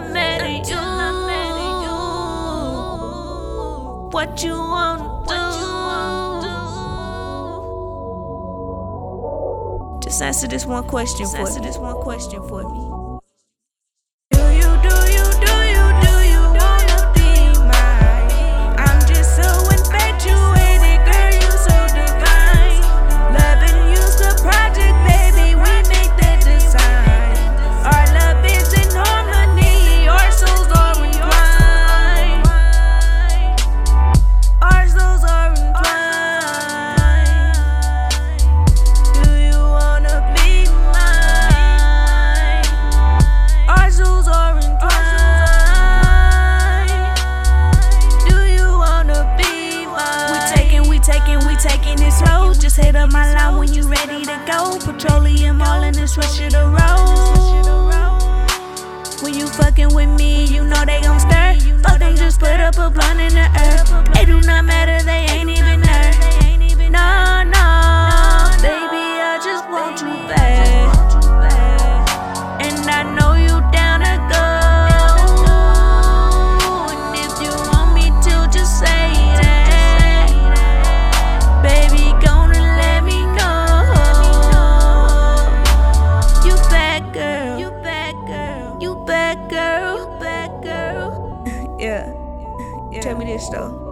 I met you. What you wanna do? Just answer this one question for me. Answer this one question for me. Up my line when you ready to go. Petroleum all in the switch of the road. When you fucking with me, you know they gon' stir. Fuck them, just put up a blunt in the earth. They do not matter, You bad